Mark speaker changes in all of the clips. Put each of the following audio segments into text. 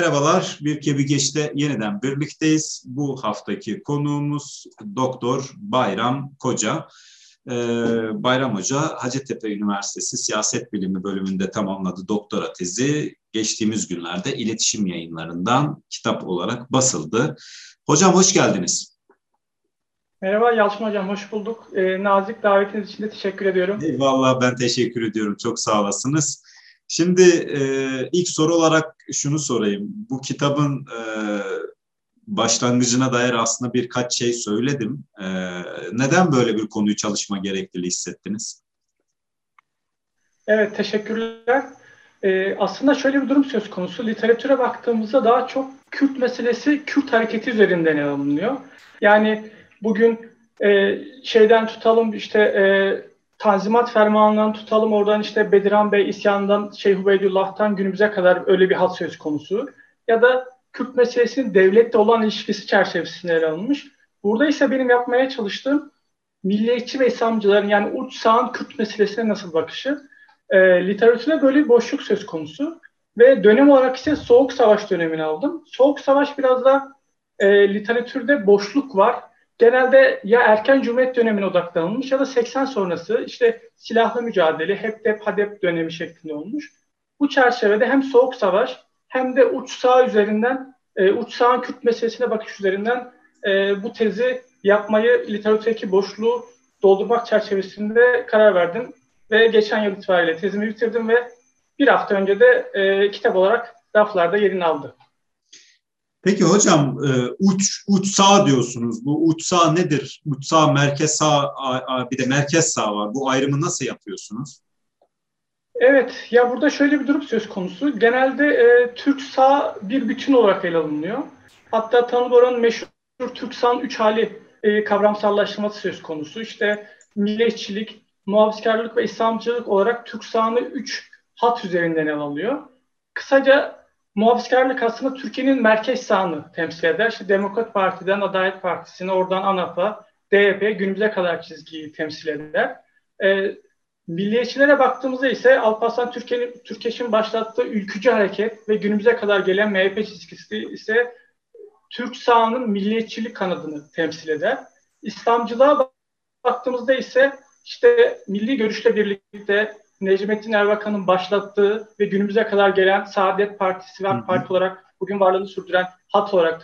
Speaker 1: Merhabalar, bir kebi geçte yeniden birlikteyiz. Bu haftaki konuğumuz Doktor Bayram Koca. Ee, Bayram Hoca Hacettepe Üniversitesi Siyaset Bilimi bölümünde tamamladı doktora tezi. Geçtiğimiz günlerde iletişim yayınlarından kitap olarak basıldı. Hocam hoş geldiniz.
Speaker 2: Merhaba Yalçın Hocam, hoş bulduk. Ee, nazik davetiniz için de teşekkür ediyorum.
Speaker 1: Eyvallah, ben teşekkür ediyorum. Çok sağ olasınız. Şimdi e, ilk soru olarak şunu sorayım. Bu kitabın e, başlangıcına dair aslında birkaç şey söyledim. E, neden böyle bir konuyu çalışma gerekliliği hissettiniz?
Speaker 2: Evet, teşekkürler. Ee, aslında şöyle bir durum söz konusu. Literatüre baktığımızda daha çok Kürt meselesi Kürt hareketi üzerinden ele alınıyor. Yani bugün e, şeyden tutalım işte e, Tanzimat Fermanı'ndan tutalım oradan işte Bediran Bey isyanından Şeyh Ubeydullah'tan günümüze kadar öyle bir hat söz konusu. Ya da Kürt meselesinin devletle olan ilişkisi çerçevesinde ele alınmış. Burada ise benim yapmaya çalıştığım milliyetçi ve İslamcıların yani uç sağın Kürt meselesine nasıl bakışı. E, literatürde böyle bir boşluk söz konusu. Ve dönem olarak ise Soğuk Savaş dönemini aldım. Soğuk Savaş biraz da e, literatürde boşluk var genelde ya erken Cumhuriyet dönemine odaklanılmış ya da 80 sonrası işte silahlı mücadele, HEPDEP, HADEP dönemi şeklinde olmuş. Bu çerçevede hem Soğuk Savaş hem de uç sağ üzerinden, e, uç sağın Kürt meselesine bakış üzerinden e, bu tezi yapmayı literatürdeki boşluğu doldurmak çerçevesinde karar verdim. Ve geçen yıl itibariyle tezimi bitirdim ve bir hafta önce de e, kitap olarak raflarda yerini aldı.
Speaker 1: Peki hocam e, uç uç sağ diyorsunuz. Bu uç sağ nedir? Uç sağ, merkez sağ, bir de merkez sağ var. Bu ayrımı nasıl yapıyorsunuz?
Speaker 2: Evet, ya burada şöyle bir durum söz konusu. Genelde e, Türk sağ bir bütün olarak ele alınıyor. Hatta Tanrı Boran'ın meşhur Türk sağın üç hali e, kavramsallaştırması söz konusu. İşte milliyetçilik, muhafızkarlık ve İslamcılık olarak Türk sağını üç hat üzerinden ele alıyor. Kısaca muhafızkarlık aslında Türkiye'nin merkez sağını temsil eder. İşte Demokrat Parti'den Adalet Partisi'ne, oradan ANAP'a, DYP günümüze kadar çizgiyi temsil eder. E, milliyetçilere baktığımızda ise Alparslan Türkiye'nin Türkeş'in başlattığı ülkücü hareket ve günümüze kadar gelen MHP çizgisi ise Türk sağının milliyetçilik kanadını temsil eder. İslamcılığa baktığımızda ise işte milli görüşle birlikte Necmettin Erbakan'ın başlattığı ve günümüze kadar gelen Saadet Partisi ve AK Parti olarak bugün varlığını sürdüren hat olarak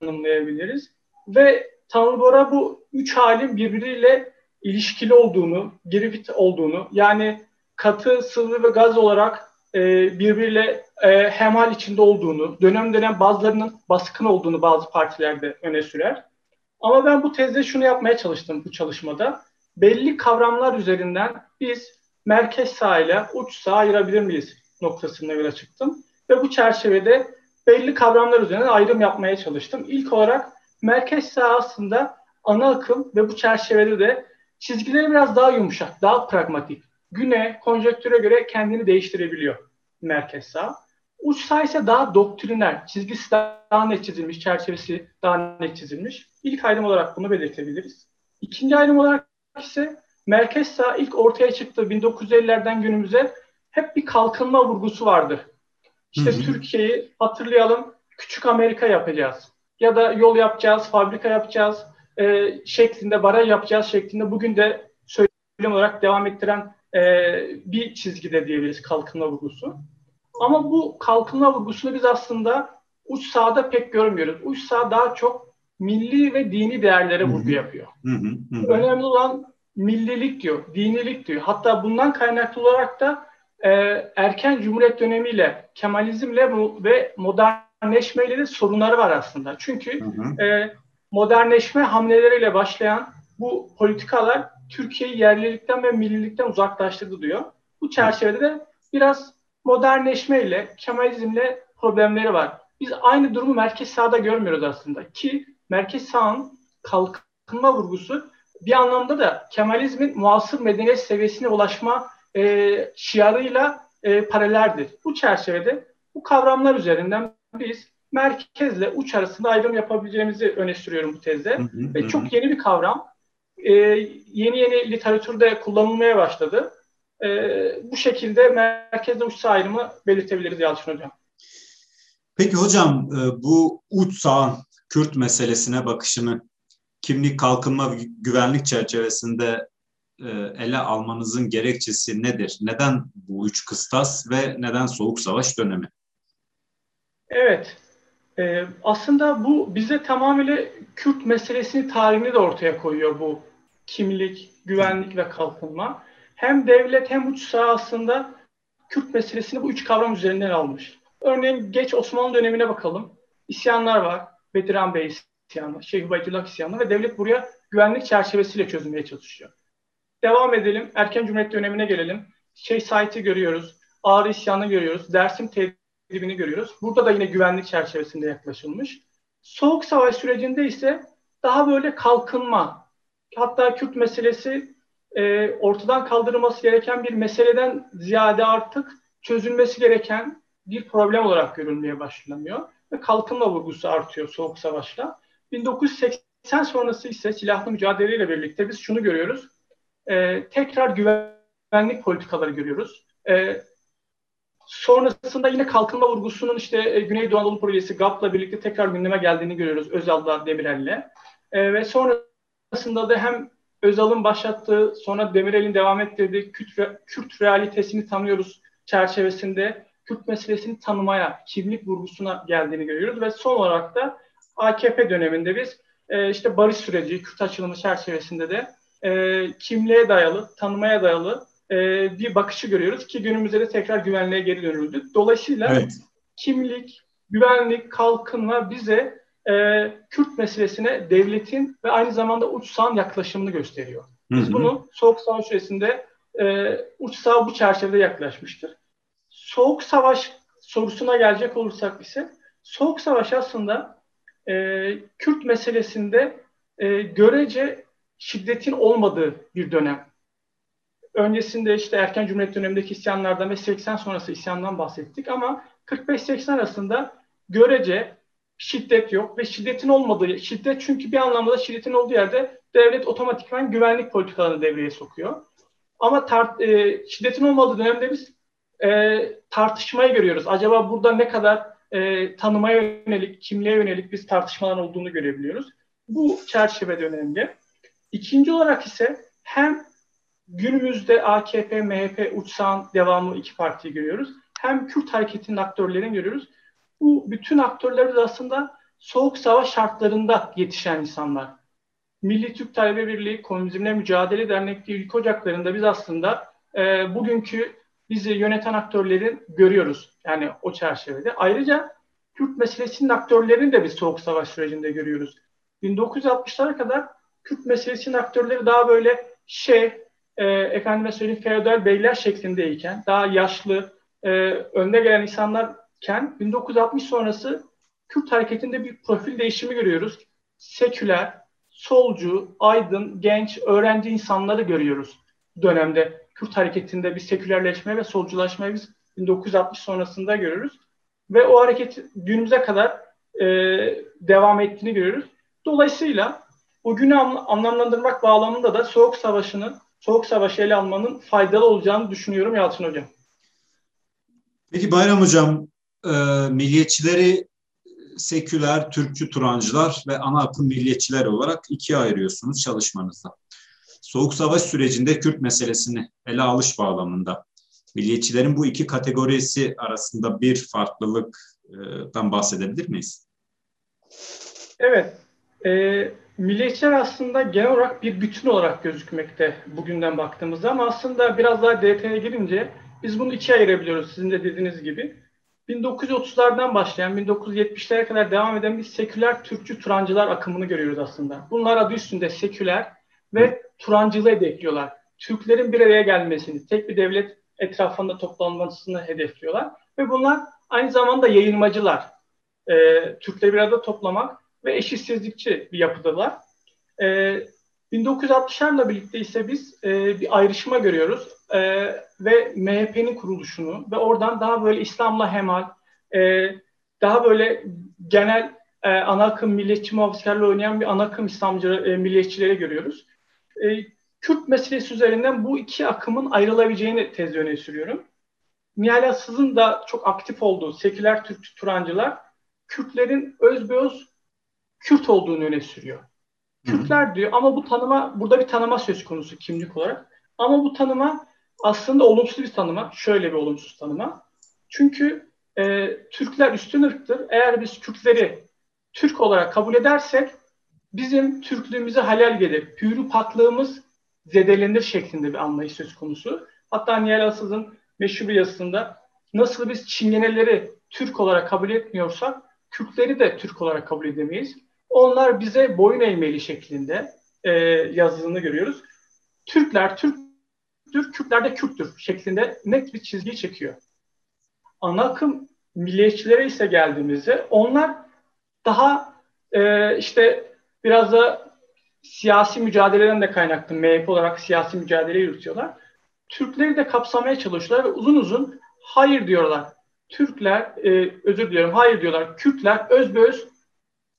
Speaker 2: tanımlayabiliriz. Ve Tanrı Bora bu üç halin birbiriyle ilişkili olduğunu, girifit olduğunu yani katı, sıvı ve gaz olarak e, birbiriyle e, hemal içinde olduğunu, dönem dönem bazılarının baskın olduğunu bazı partilerde öne sürer. Ama ben bu tezde şunu yapmaya çalıştım bu çalışmada. Belli kavramlar üzerinden biz merkez sağ ile uç sağ ayırabilir miyiz noktasına göre çıktım. Ve bu çerçevede belli kavramlar üzerine ayrım yapmaya çalıştım. İlk olarak merkez sağ aslında ana akım ve bu çerçevede de çizgileri biraz daha yumuşak, daha pragmatik. Güne, konjektüre göre kendini değiştirebiliyor merkez sağ. Uç sağ ise daha doktriner, çizgisi daha net çizilmiş, çerçevesi daha net çizilmiş. İlk ayrım olarak bunu belirtebiliriz. İkinci ayrım olarak ise merkez sağ ilk ortaya çıktı 1950'lerden günümüze hep bir kalkınma vurgusu vardı. İşte Türkiye'yi hatırlayalım küçük Amerika yapacağız ya da yol yapacağız, fabrika yapacağız e, şeklinde, baraj yapacağız şeklinde bugün de söylem olarak devam ettiren e, bir çizgide diyebiliriz kalkınma vurgusu. Ama bu kalkınma vurgusunu biz aslında uç sağda pek görmüyoruz. Uç sağ daha çok milli ve dini değerlere vurgu yapıyor. Hı hı hı. Önemli olan millilik diyor, dinilik diyor. Hatta bundan kaynaklı olarak da e, erken Cumhuriyet dönemiyle, Kemalizmle ve modernleşmeyle de sorunları var aslında. Çünkü hı hı. E, modernleşme hamleleriyle başlayan bu politikalar Türkiye'yi yerlilikten ve millilikten uzaklaştırdı diyor. Bu çerçevede de biraz modernleşmeyle, Kemalizmle problemleri var. Biz aynı durumu merkez sağda görmüyoruz aslında ki merkez sağın kalkınma vurgusu bir anlamda da Kemalizmin muasır medeniyet seviyesine ulaşma e, şiarıyla e, paraleldir. Bu çerçevede bu kavramlar üzerinden biz merkezle uç arasında ayrım yapabileceğimizi öne sürüyorum bu tezde. Hı hı, Ve hı. çok yeni bir kavram. E, yeni yeni literatürde kullanılmaya başladı. E, bu şekilde merkezle uç ayrımı belirtebiliriz Yalçın Hocam.
Speaker 1: Peki hocam e, bu uç sağın Kürt meselesine bakışını kimlik kalkınma güvenlik çerçevesinde e, ele almanızın gerekçesi nedir? Neden bu üç kıstas ve neden Soğuk Savaş dönemi?
Speaker 2: Evet, e, aslında bu bize tamamıyla Kürt meselesini tarihini de ortaya koyuyor bu kimlik, güvenlik ve kalkınma. Hem devlet hem uç saha aslında Kürt meselesini bu üç kavram üzerinden almış. Örneğin geç Osmanlı dönemine bakalım. İsyanlar var. Bediran Bey isyanı, Şeyh Ubeydullah isyanı ve devlet buraya güvenlik çerçevesiyle çözülmeye çalışıyor. Devam edelim. Erken Cumhuriyet dönemine gelelim. Şeyh Said'i görüyoruz. Ağrı isyanını görüyoruz. Dersim tedbini görüyoruz. Burada da yine güvenlik çerçevesinde yaklaşılmış. Soğuk Savaş sürecinde ise daha böyle kalkınma, hatta Kürt meselesi e, ortadan kaldırılması gereken bir meseleden ziyade artık çözülmesi gereken bir problem olarak görülmeye başlanıyor ve kalkınma vurgusu artıyor Soğuk Savaş'ta. 1980 sonrası ise silahlı mücadeleyle birlikte biz şunu görüyoruz. E, tekrar güvenlik politikaları görüyoruz. E, sonrasında yine kalkınma vurgusunun işte e, Güneydoğu Anadolu Projesi GAP'la birlikte tekrar gündeme geldiğini görüyoruz Özal'la Demirel'le. E, ve sonrasında da hem Özal'ın başlattığı, sonra Demirel'in devam ettirdiği Kürt, Kürt realitesini tanıyoruz çerçevesinde Kürt meselesini tanımaya, kimlik vurgusuna geldiğini görüyoruz ve son olarak da AKP döneminde biz e, işte barış süreci, Kürt açılımı çerçevesinde de e, kimliğe dayalı, tanımaya dayalı e, bir bakışı görüyoruz ki günümüzde de tekrar güvenliğe geri dönüldü. Dolayısıyla evet. kimlik, güvenlik, kalkınma bize e, Kürt meselesine devletin ve aynı zamanda uç sağın yaklaşımını gösteriyor. Biz hı hı. bunu Soğuk Savaş süresinde e, uç sağ bu çerçevede yaklaşmıştır. Soğuk Savaş sorusuna gelecek olursak ise Soğuk Savaş aslında e, Kürt meselesinde e, görece şiddetin olmadığı bir dönem. Öncesinde işte erken Cumhuriyet dönemindeki isyanlardan ve 80 sonrası isyandan bahsettik ama 45-80 arasında görece şiddet yok ve şiddetin olmadığı, şiddet çünkü bir anlamda da şiddetin olduğu yerde devlet otomatikman güvenlik politikalarını devreye sokuyor. Ama tar- e, şiddetin olmadığı dönemde biz e, tartışmayı görüyoruz. Acaba burada ne kadar e, tanımaya yönelik, kimliğe yönelik biz tartışmalar olduğunu görebiliyoruz. Bu çerçevede önemli. İkinci olarak ise hem günümüzde AKP, MHP, uçsağın devamlı iki partiyi görüyoruz. Hem Kürt hareketinin aktörlerini görüyoruz. Bu bütün aktörler aslında soğuk savaş şartlarında yetişen insanlar. Milli Türk Talebe Birliği, Komünizmle Mücadele Dernekliği ilk ocaklarında biz aslında e, bugünkü bizi yöneten aktörleri görüyoruz. Yani o çerçevede. Ayrıca Kürt meselesinin aktörlerini de biz Soğuk Savaş sürecinde görüyoruz. 1960'lara kadar Kürt meselesinin aktörleri daha böyle şey, e, efendime söyleyeyim feodal beyler şeklindeyken, daha yaşlı, e, önde gelen insanlarken 1960 sonrası Kürt hareketinde bir profil değişimi görüyoruz. Seküler, solcu, aydın, genç, öğrenci insanları görüyoruz dönemde. Kürt hareketinde bir sekülerleşme ve solculaşmayı biz 1960 sonrasında görürüz. Ve o hareket günümüze kadar e, devam ettiğini görüyoruz. Dolayısıyla o günü anlamlandırmak bağlamında da Soğuk Savaşı'nı, Soğuk Savaşı ele almanın faydalı olacağını düşünüyorum Yalçın Hocam.
Speaker 1: Peki Bayram Hocam, e, milliyetçileri seküler, Türkçü, Turancılar ve ana akım milliyetçiler olarak ikiye ayırıyorsunuz çalışmanızda. Soğuk Savaş sürecinde Kürt meselesini ele alış bağlamında milliyetçilerin bu iki kategorisi arasında bir farklılıktan bahsedebilir miyiz?
Speaker 2: Evet. E, milliyetçiler aslında genel olarak bir bütün olarak gözükmekte bugünden baktığımızda ama aslında biraz daha detaya girince biz bunu ikiye ayırabiliyoruz sizin de dediğiniz gibi. 1930'lardan başlayan 1970'lere kadar devam eden bir seküler Türkçü Turancılar akımını görüyoruz aslında. Bunlar adı üstünde seküler ve Turancılığı hedefliyorlar. Türklerin bir araya gelmesini, tek bir devlet etrafında toplanmasını hedefliyorlar. Ve bunlar aynı zamanda yayılmacılar. E, Türkleri bir arada toplamak ve eşitsizlikçi bir yapıdalar. E, 1960'larla birlikte ise biz e, bir ayrışma görüyoruz e, ve MHP'nin kuruluşunu ve oradan daha böyle İslam'la hemal, e, daha böyle genel e, ana akım milliyetçi muhafızkarla oynayan bir ana akım İslamcı e, milliyetçileri görüyoruz. E, Kürt meselesi üzerinden bu iki akımın ayrılabileceğini tez öne sürüyorum. Nihal Asız'ın da çok aktif olduğu seküler Türk Turancılar Kürtlerin özbeöz Kürt olduğunu öne sürüyor. Kürtler diyor ama bu tanıma, burada bir tanıma söz konusu kimlik olarak. Ama bu tanıma aslında olumsuz bir tanıma. Şöyle bir olumsuz tanıma. Çünkü e, Türkler üstün ırktır. Eğer biz Kürtleri Türk olarak kabul edersek bizim Türklüğümüze halel gelir. Pürü paklığımız zedelenir şeklinde bir anlayış söz konusu. Hatta Nihal Asız'ın meşhur yazısında nasıl biz Çingeneleri Türk olarak kabul etmiyorsak Kürtleri de Türk olarak kabul edemeyiz. Onlar bize boyun eğmeli şeklinde e, yazıldığını görüyoruz. Türkler Türktür, Kürtler de Kürttür şeklinde net bir çizgi çekiyor. Ana akım milliyetçilere ise geldiğimizde onlar daha e, işte biraz da siyasi mücadeleden de kaynaklı MHP olarak siyasi mücadele yürütüyorlar. Türkleri de kapsamaya çalışıyorlar ve uzun uzun hayır diyorlar. Türkler, e, özür diliyorum, hayır diyorlar. Kürtler özbeöz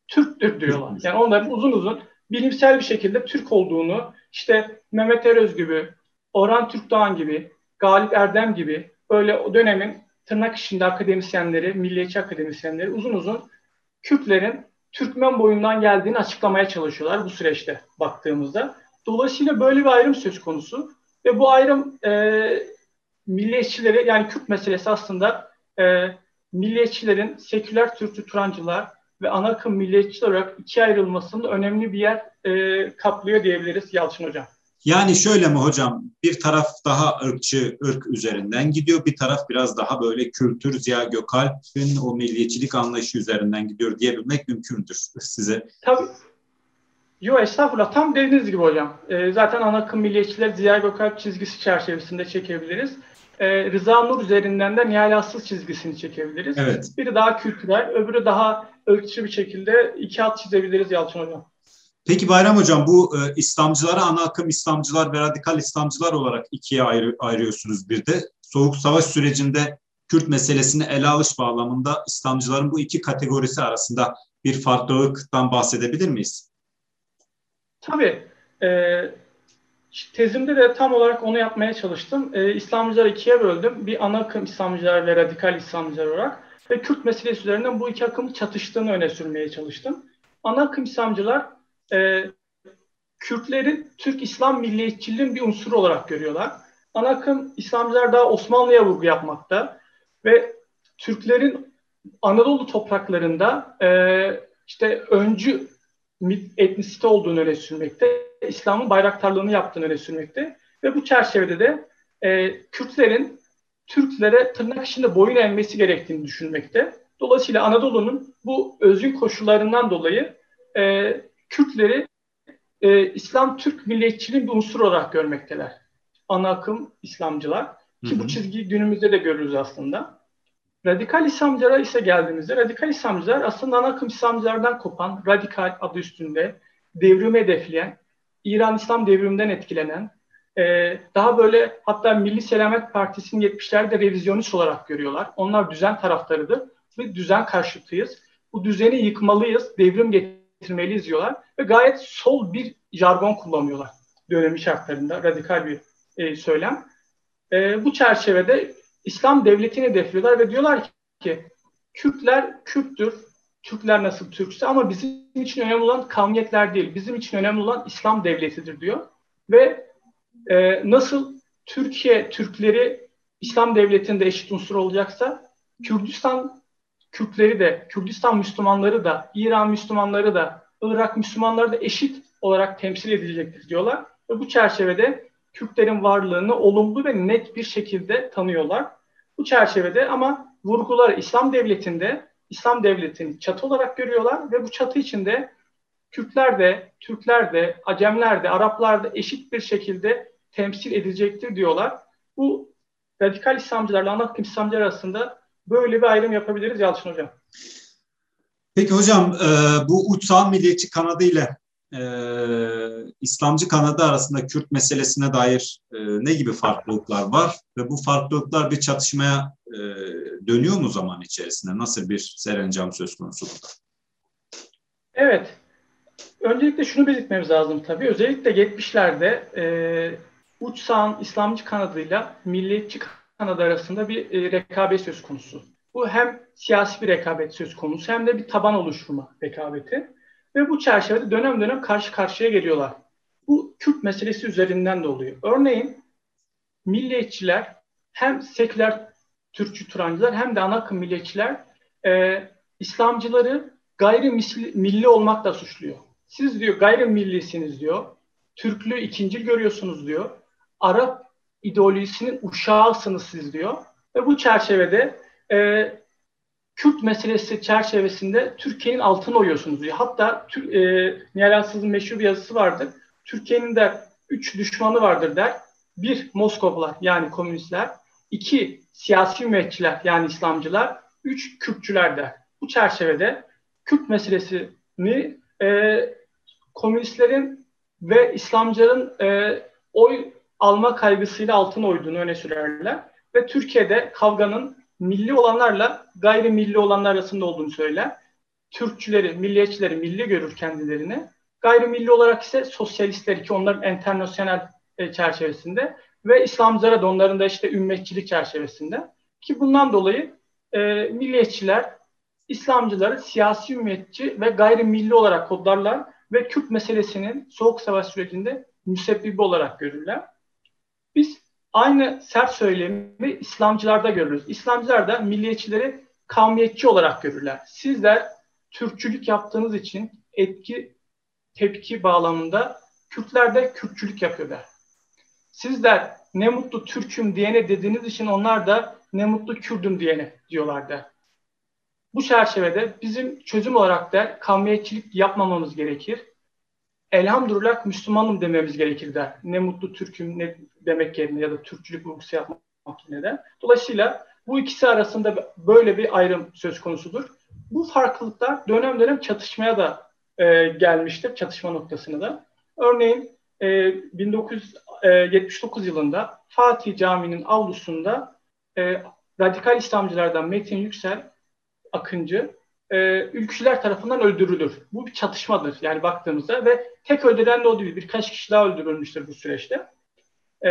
Speaker 2: Türktür diyorlar. Yani onların uzun uzun bilimsel bir şekilde Türk olduğunu işte Mehmet Eröz gibi, Orhan Türkdoğan gibi, Galip Erdem gibi böyle o dönemin tırnak içinde akademisyenleri, milliyetçi akademisyenleri uzun uzun Kürtlerin Türkmen boyundan geldiğini açıklamaya çalışıyorlar bu süreçte baktığımızda. Dolayısıyla böyle bir ayrım söz konusu ve bu ayrım e, milliyetçileri yani Kürt meselesi aslında e, milliyetçilerin seküler Türkçü Turancılar ve ana akım milliyetçi olarak ikiye ayrılmasının önemli bir yer e, kaplıyor diyebiliriz Yalçın Hocam.
Speaker 1: Yani şöyle mi hocam bir taraf daha ırkçı, ırk üzerinden gidiyor. Bir taraf biraz daha böyle kültür, Ziya Gökalp'in o milliyetçilik anlayışı üzerinden gidiyor diyebilmek mümkündür size.
Speaker 2: Tabii. Yok estağfurullah. Tam dediğiniz gibi hocam. E, zaten ana akım milliyetçiler Ziya Gökalp çizgisi çerçevesinde çekebiliriz. E, Rıza Nur üzerinden de Nihal Assız çizgisini çekebiliriz.
Speaker 1: Evet.
Speaker 2: Biri daha kültürel, öbürü daha ırkçı bir şekilde iki hat çizebiliriz Yalçın Hocam.
Speaker 1: Peki Bayram Hocam bu e, İslamcılara ana akım İslamcılar ve radikal İslamcılar olarak ikiye ayrı, ayırıyorsunuz bir de. Soğuk Savaş sürecinde Kürt meselesini ele alış bağlamında İslamcıların bu iki kategorisi arasında bir farklılıktan bahsedebilir miyiz?
Speaker 2: Tabii. E, tezimde de tam olarak onu yapmaya çalıştım. E, İslamcıları ikiye böldüm. Bir ana akım İslamcılar ve radikal İslamcılar olarak ve Kürt meselesi üzerinden bu iki akımın çatıştığını öne sürmeye çalıştım. Ana akım İslamcılar e, Kürtlerin Türk İslam milliyetçiliğinin bir unsuru olarak görüyorlar. Ana İslamcılar daha Osmanlı'ya vurgu yapmakta ve Türklerin Anadolu topraklarında e, işte öncü etnisite olduğunu öne sürmekte, İslam'ın bayraktarlığını yaptığını öne sürmekte ve bu çerçevede de e, Kürtlerin Türklere tırnak içinde boyun eğmesi gerektiğini düşünmekte. Dolayısıyla Anadolu'nun bu özgün koşullarından dolayı e, Kürtleri e, İslam Türk milliyetçiliğin bir unsur olarak görmekteler. Ana akım İslamcılar. Ki hı hı. bu çizgiyi günümüzde de görürüz aslında. Radikal İslamcılara ise geldiğimizde radikal İslamcılar aslında ana akım İslamcılardan kopan, radikal adı üstünde, devrimi hedefleyen, İran İslam devriminden etkilenen, e, daha böyle hatta Milli Selamet Partisi'nin 70'lerde revizyonist olarak görüyorlar. Onlar düzen taraftarıdır ve düzen karşıtıyız. Bu düzeni yıkmalıyız, devrim getirmeliyiz diyorlar ve gayet sol bir jargon kullanıyorlar dönemi şartlarında radikal bir e, söylem. E, bu çerçevede İslam devletini hedefliyorlar ve diyorlar ki Kürtler Kürttür, Türkler nasıl Türkse ama bizim için önemli olan kavmiyetler değil, bizim için önemli olan İslam devletidir diyor. Ve e, nasıl Türkiye Türkleri İslam devletinde eşit unsur olacaksa Kürdistan Kürtleri de, Kürdistan Müslümanları da, İran Müslümanları da, Irak Müslümanları da eşit olarak temsil edilecektir diyorlar. Ve bu çerçevede Kürtlerin varlığını olumlu ve net bir şekilde tanıyorlar. Bu çerçevede ama vurguları İslam devletinde, İslam devletini çatı olarak görüyorlar ve bu çatı içinde Kürtler de, Türkler de, Acemler de, Araplar da eşit bir şekilde temsil edilecektir diyorlar. Bu radikal İslamcılarla ana İslamcılar arasında böyle bir ayrım yapabiliriz Yalçın Hocam.
Speaker 1: Peki hocam e, bu uçsal milliyetçi kanadı ile e, İslamcı kanadı arasında Kürt meselesine dair e, ne gibi farklılıklar var ve bu farklılıklar bir çatışmaya e, dönüyor mu zaman içerisinde? Nasıl bir serencam söz konusu burada?
Speaker 2: Evet. Öncelikle şunu belirtmemiz lazım tabii. Özellikle 70'lerde e, uç sağın İslamcı kanadıyla milliyetçi kanadı arasında bir e, rekabet söz konusu. Bu hem siyasi bir rekabet söz konusu hem de bir taban oluşturma rekabeti. Ve bu çerçevede dönem dönem karşı karşıya geliyorlar. Bu Kürt meselesi üzerinden de oluyor. Örneğin milliyetçiler hem seküler Türkçü Turancılar hem de ana akım milliyetçiler e, İslamcıları gayri milli olmakla suçluyor. Siz diyor gayri millisiniz diyor. Türklüğü ikincil görüyorsunuz diyor. Arap ideolojisinin uşağısınız siz diyor. Ve bu çerçevede e, Kürt meselesi çerçevesinde Türkiye'nin altını oyuyorsunuz diyor. Hatta e, Nihal Ansız'ın meşhur bir yazısı vardır. Türkiye'nin de üç düşmanı vardır der. Bir Moskovlar yani komünistler. iki siyasi müvekkiller yani İslamcılar. Üç Kürtçüler der. Bu çerçevede Kürt meselesini e, komünistlerin ve İslamcıların e, oy alma kaygısıyla altın oyduğunu öne sürerler. Ve Türkiye'de kavganın milli olanlarla gayrimilli olanlar arasında olduğunu söyler. Türkçüleri, milliyetçileri milli görür kendilerini. Gayrimilli olarak ise sosyalistler ki onların internasyonel e, çerçevesinde ve İslamcılara da onların da işte ümmetçilik çerçevesinde. Ki bundan dolayı e, milliyetçiler İslamcıları siyasi ümmetçi ve gayrimilli olarak kodlarlar ve Kürt meselesinin Soğuk Savaş sürecinde müsebbibi olarak görürler. Biz aynı sert söylemi İslamcılarda görürüz. İslamcılar da milliyetçileri kavmiyetçi olarak görürler. Sizler Türkçülük yaptığınız için etki tepki bağlamında Kürtler de Kürtçülük yapıyorlar. Sizler ne mutlu Türk'üm diyene dediğiniz için onlar da ne mutlu Kürdüm diyene diyorlar Bu çerçevede bizim çözüm olarak da kavmiyetçilik yapmamamız gerekir. Elhamdülillah Müslümanım dememiz gerekir der. Ne mutlu Türk'üm ne demek yerine ya da Türkçülük vurgusu yapmak yerine de. Dolayısıyla bu ikisi arasında böyle bir ayrım söz konusudur. Bu farklılıklar dönem dönem çatışmaya da e, gelmiştir, çatışma noktasını da. Örneğin e, 1979 yılında Fatih Camii'nin avlusunda e, radikal İslamcılardan Metin Yüksel Akıncı e, ülkücüler tarafından öldürülür. Bu bir çatışmadır yani baktığımızda ve tek öldüren de o değil. Birkaç kişi daha öldürülmüştür bu süreçte. E,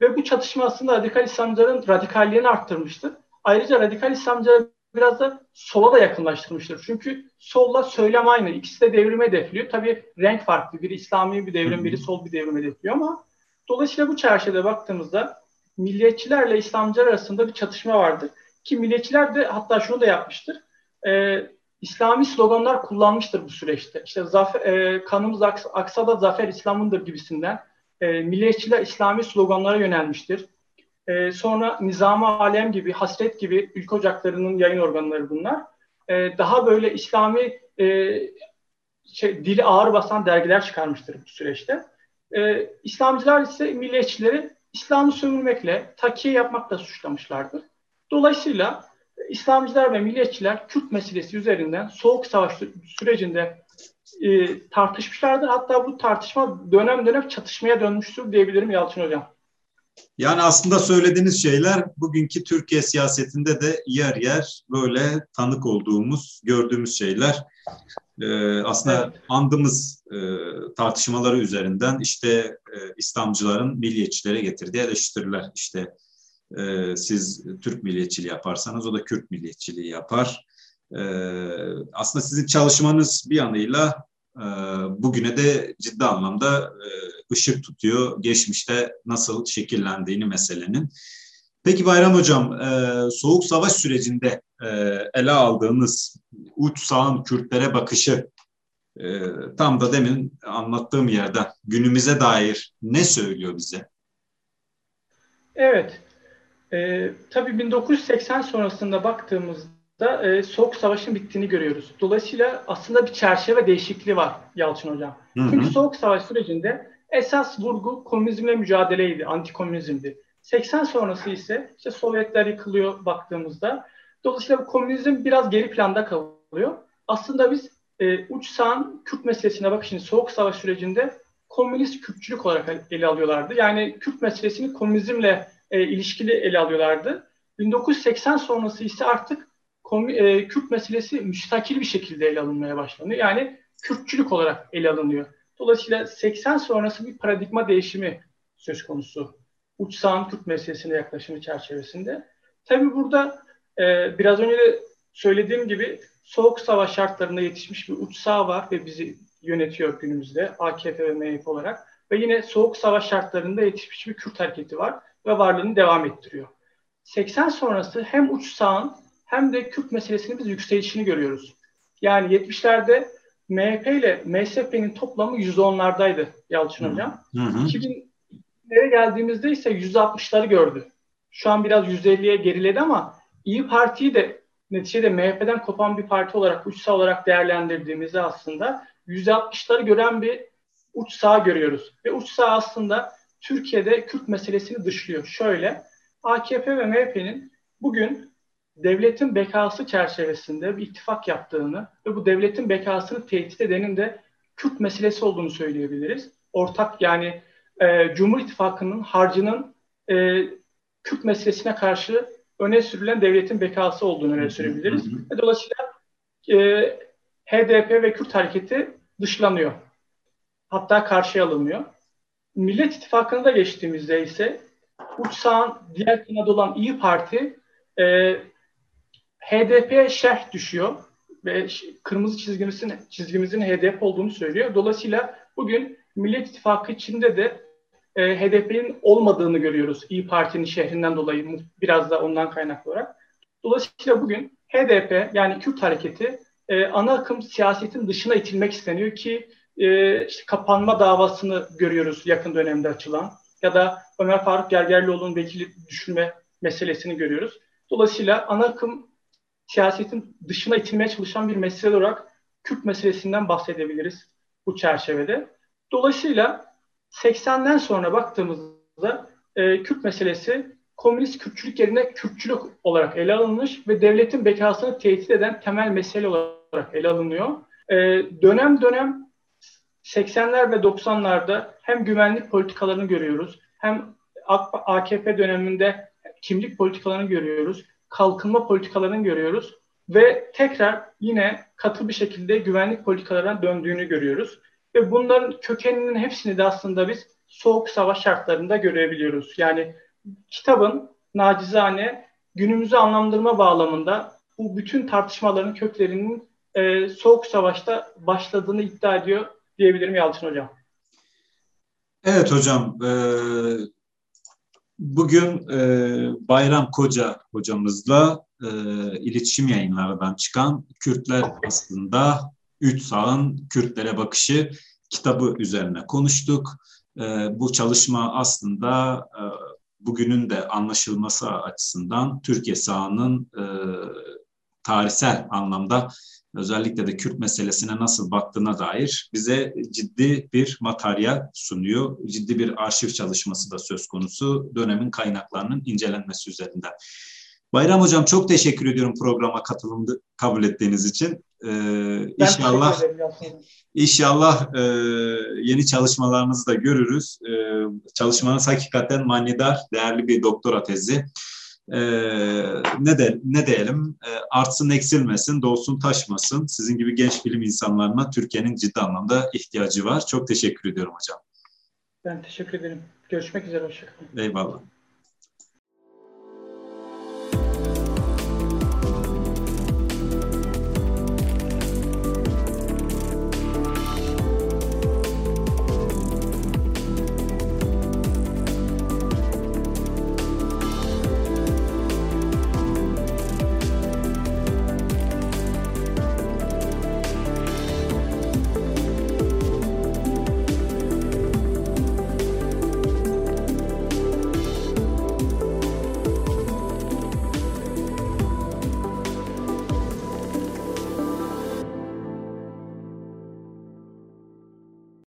Speaker 2: ve bu çatışma aslında radikal İslamcıların radikalliğini arttırmıştır. Ayrıca radikal İslamcılar biraz da sola da yakınlaştırmıştır. Çünkü solla söylem aynı. İkisi de devrime hedefliyor. Tabii renk farklı. Biri İslami bir devrim, biri sol bir devrim hedefliyor ama dolayısıyla bu çerçevede baktığımızda milliyetçilerle İslamcılar arasında bir çatışma vardır. Ki milliyetçiler de hatta şunu da yapmıştır. Ee, İslami sloganlar kullanmıştır bu süreçte. İşte zafer, e, kanımız aks, aksa da zafer İslam'ındır gibisinden. E, milliyetçiler İslami sloganlara yönelmiştir. E, sonra Nizam-ı Alem gibi, Hasret gibi ülke ocaklarının yayın organları bunlar. E, daha böyle İslami e, şey, dili ağır basan dergiler çıkarmıştır bu süreçte. E, İslamcılar ise milliyetçileri İslam'ı sömürmekle, takiye yapmakla suçlamışlardır. Dolayısıyla İslamcılar ve milliyetçiler Kürt meselesi üzerinden Soğuk Savaş sürecinde e, tartışmışlardır. Hatta bu tartışma dönem dönem çatışmaya dönmüştür diyebilirim Yalçın Hocam.
Speaker 1: Yani aslında söylediğiniz şeyler bugünkü Türkiye siyasetinde de yer yer böyle tanık olduğumuz, gördüğümüz şeyler. Ee, aslında evet. andığımız e, tartışmaları üzerinden işte e, İslamcıların milliyetçilere getirdiği eleştiriler. İşte e, siz Türk milliyetçiliği yaparsanız o da Kürt milliyetçiliği yapar. E, aslında sizin çalışmanız bir yanıyla e, bugüne de ciddi anlamda e, ışık tutuyor. Geçmişte nasıl şekillendiğini meselenin. Peki Bayram Hocam, e, Soğuk Savaş sürecinde e, ele aldığınız uç sağın Kürtlere bakışı e, tam da demin anlattığım yerden günümüze dair ne söylüyor bize?
Speaker 2: Evet, e, tabii 1980 sonrasında baktığımızda e, Soğuk Savaş'ın bittiğini görüyoruz. Dolayısıyla aslında bir çerçeve değişikliği var Yalçın Hocam. Hı hı. Çünkü Soğuk Savaş sürecinde esas vurgu komünizmle mücadeleydi, antikomünizmdi. 80 sonrası ise işte Sovyetler yıkılıyor baktığımızda. Dolayısıyla bu komünizm biraz geri planda kalıyor. Aslında biz e, uç sağın Kürt meselesine bakışın Soğuk Savaş sürecinde komünist Kürtçülük olarak ele alıyorlardı. Yani Kürt meselesini komünizmle e, ilişkili ele alıyorlardı. 1980 sonrası ise artık e, Kürt meselesi müstakil bir şekilde ele alınmaya başlanıyor. Yani Kürtçülük olarak ele alınıyor. Dolayısıyla 80 sonrası bir paradigma değişimi söz konusu uçsağın Kürt meselesine yaklaşımı çerçevesinde. Tabi burada e, biraz önce de söylediğim gibi soğuk savaş şartlarında yetişmiş bir uçsağ var ve bizi yönetiyor günümüzde AKP ve MHP olarak. Ve yine soğuk savaş şartlarında yetişmiş bir Kürt hareketi var ve varlığını devam ettiriyor. 80 sonrası hem uç sağın hem de Kürt meselesinin biz yükselişini görüyoruz. Yani 70'lerde MHP ile MSP'nin toplamı %10'lardaydı Yalçın hı. Hocam. Hı hı. 2000'lere geldiğimizde ise %60'ları gördü. Şu an biraz %50'ye geriledi ama İyi Parti'yi de neticede MHP'den kopan bir parti olarak, uçsal olarak değerlendirdiğimizde aslında %60'ları gören bir uç sağ görüyoruz. Ve uç sağ aslında Türkiye'de Kürt meselesini dışlıyor. Şöyle, AKP ve MHP'nin bugün devletin bekası çerçevesinde bir ittifak yaptığını ve bu devletin bekasını tehdit edenin de Kürt meselesi olduğunu söyleyebiliriz. Ortak yani e, Cumhur İttifakı'nın harcının e, Kürt meselesine karşı öne sürülen devletin bekası olduğunu öne sürebiliriz. Ve dolayısıyla e, HDP ve Kürt hareketi dışlanıyor. Hatta karşıya alınmıyor. Millet İttifakı'na da geçtiğimizde ise uç sağın diğer kanada olan İyi Parti e, HDP'ye şerh düşüyor ve kırmızı çizgimizin çizgimizin HDP olduğunu söylüyor. Dolayısıyla bugün Millet İttifakı içinde de e, HDP'nin olmadığını görüyoruz İyi Parti'nin şehrinden dolayı biraz da ondan kaynaklı olarak. Dolayısıyla bugün HDP yani Kürt hareketi e, ana akım siyasetin dışına itilmek isteniyor ki e, işte kapanma davasını görüyoruz yakın dönemde açılan ya da Ömer Faruk Gergerlioğlu'nun vekili düşürme meselesini görüyoruz. Dolayısıyla ana akım siyasetin dışına itilmeye çalışan bir mesele olarak Kürt meselesinden bahsedebiliriz bu çerçevede. Dolayısıyla 80'den sonra baktığımızda e, Kürt meselesi komünist Kürtçülük yerine Kürtçülük olarak ele alınmış ve devletin bekasını tehdit eden temel mesele olarak ele alınıyor. E, dönem dönem 80'ler ve 90'larda hem güvenlik politikalarını görüyoruz hem AKP döneminde kimlik politikalarını görüyoruz, kalkınma politikalarını görüyoruz ve tekrar yine katı bir şekilde güvenlik politikalarına döndüğünü görüyoruz. Ve bunların kökeninin hepsini de aslında biz soğuk savaş şartlarında görebiliyoruz. Yani kitabın nacizane günümüzü anlamlandırma bağlamında bu bütün tartışmaların köklerinin e, soğuk savaşta başladığını iddia ediyor diyebilirim Yalçın Hocam.
Speaker 1: Evet hocam. E, bugün e, Bayram Koca hocamızla e, iletişim yayınlarından çıkan Kürtler aslında Üç Sağ'ın Kürtlere bakışı kitabı üzerine konuştuk. E, bu çalışma aslında e, bugünün de anlaşılması açısından Türkiye sağının e, tarihsel anlamda özellikle de Kürt meselesine nasıl baktığına dair bize ciddi bir materyal sunuyor. Ciddi bir arşiv çalışması da söz konusu dönemin kaynaklarının incelenmesi üzerinden. Bayram Hocam çok teşekkür ediyorum programa katılımda kabul ettiğiniz için. Ee, inşallah inşallah e, yeni çalışmalarınızı da görürüz. E, çalışmanız hakikaten manidar, değerli bir doktora tezi e, ne de ne diyelim e, artsın eksilmesin, dolsun taşmasın. Sizin gibi genç bilim insanlarına Türkiye'nin ciddi anlamda ihtiyacı var. Çok teşekkür ediyorum hocam.
Speaker 2: Ben teşekkür ederim. Görüşmek üzere. Hoşçakalın.
Speaker 1: Eyvallah.